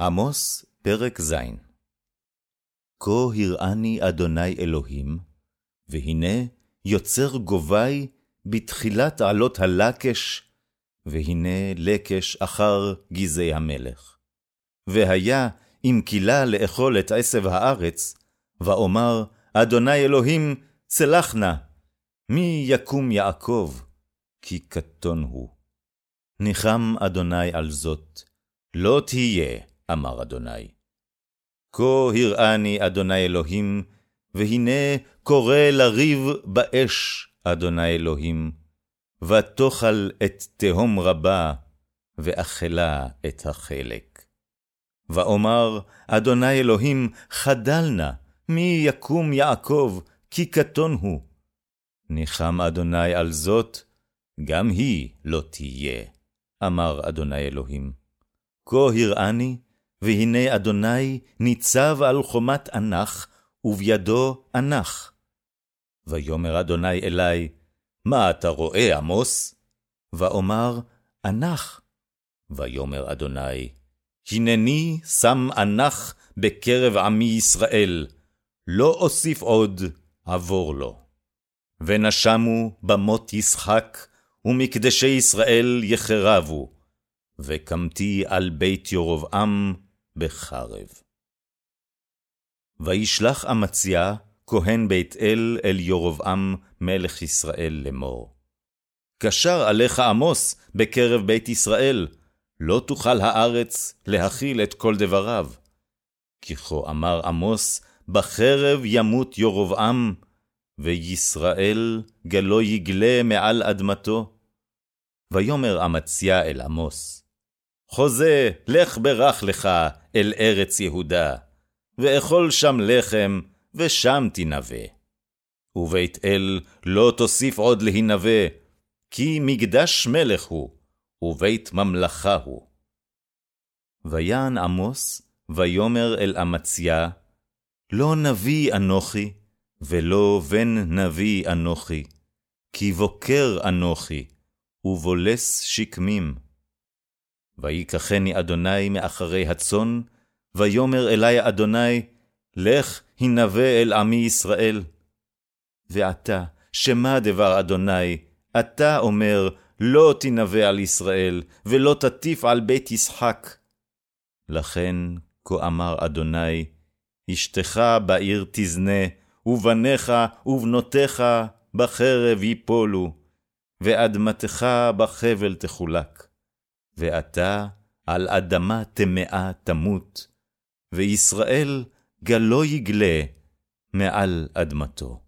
עמוס, פרק ז. כה הראני אדוני אלוהים, והנה יוצר גובי בתחילת עלות הלקש, והנה לקש אחר גזי המלך. והיה אם כילה לאכול את עשב הארץ, ואומר, אדוני אלוהים, צלח נא, מי יקום יעקב, כי קטון הוא. ניחם אדוני על זאת, לא תהיה, אמר אדוני. כה הראני אדוני אלוהים, והנה קורא לריב באש, אדוני אלוהים, ותאכל את תהום רבה, ואכלה את החלק. ואומר, אדוני אלוהים, חדל נא, מי יקום יעקב, כי קטון הוא. ניחם אדוני על זאת, גם היא לא תהיה, אמר אדוני אלוהים. כה הראני, והנה אדוני ניצב על חומת אנח, ובידו אנח. ויאמר אדוני אלי, מה אתה רואה, עמוס? ואומר, אנח. ויאמר אדוני, הנני שם אנח בקרב עמי ישראל, לא אוסיף עוד עבור לו. ונשמו במות ישחק, ומקדשי ישראל יחרבו, וקמתי על בית ירבעם בחרב. וישלח אמציה, כהן בית אל, אל ירבעם, מלך ישראל לאמור. קשר עליך עמוס בקרב בית ישראל, לא תוכל הארץ להכיל את כל דבריו. כי כה אמר עמוס, בחרב ימות ירבעם, וישראל גלו יגלה מעל אדמתו. ויאמר אמציה אל עמוס, חוזה, לך ברך לך אל ארץ יהודה, ואכול שם לחם, ושם תנבא. ובית אל לא תוסיף עוד להנבא, כי מקדש מלך הוא, ובית ממלכה הוא. ויען עמוס, ויאמר אל אמציה, לא נביא אנוכי, ולא בן נביא אנוכי, כי בוקר אנוכי, ובולס שקמים. ויקחני אדוני מאחרי הצאן, ויאמר אלי אדוני, לך הנבא אל עמי ישראל. ועתה, שמע דבר אדוני, אתה אומר, לא תנבא על ישראל, ולא תטיף על בית ישחק. לכן, כה אמר אדוני, אשתך בעיר תזנה, ובניך ובנותיך בחרב יפולו, ואדמתך בחבל תחולק. ואתה על אדמה טמאה תמות, וישראל גלו יגלה מעל אדמתו.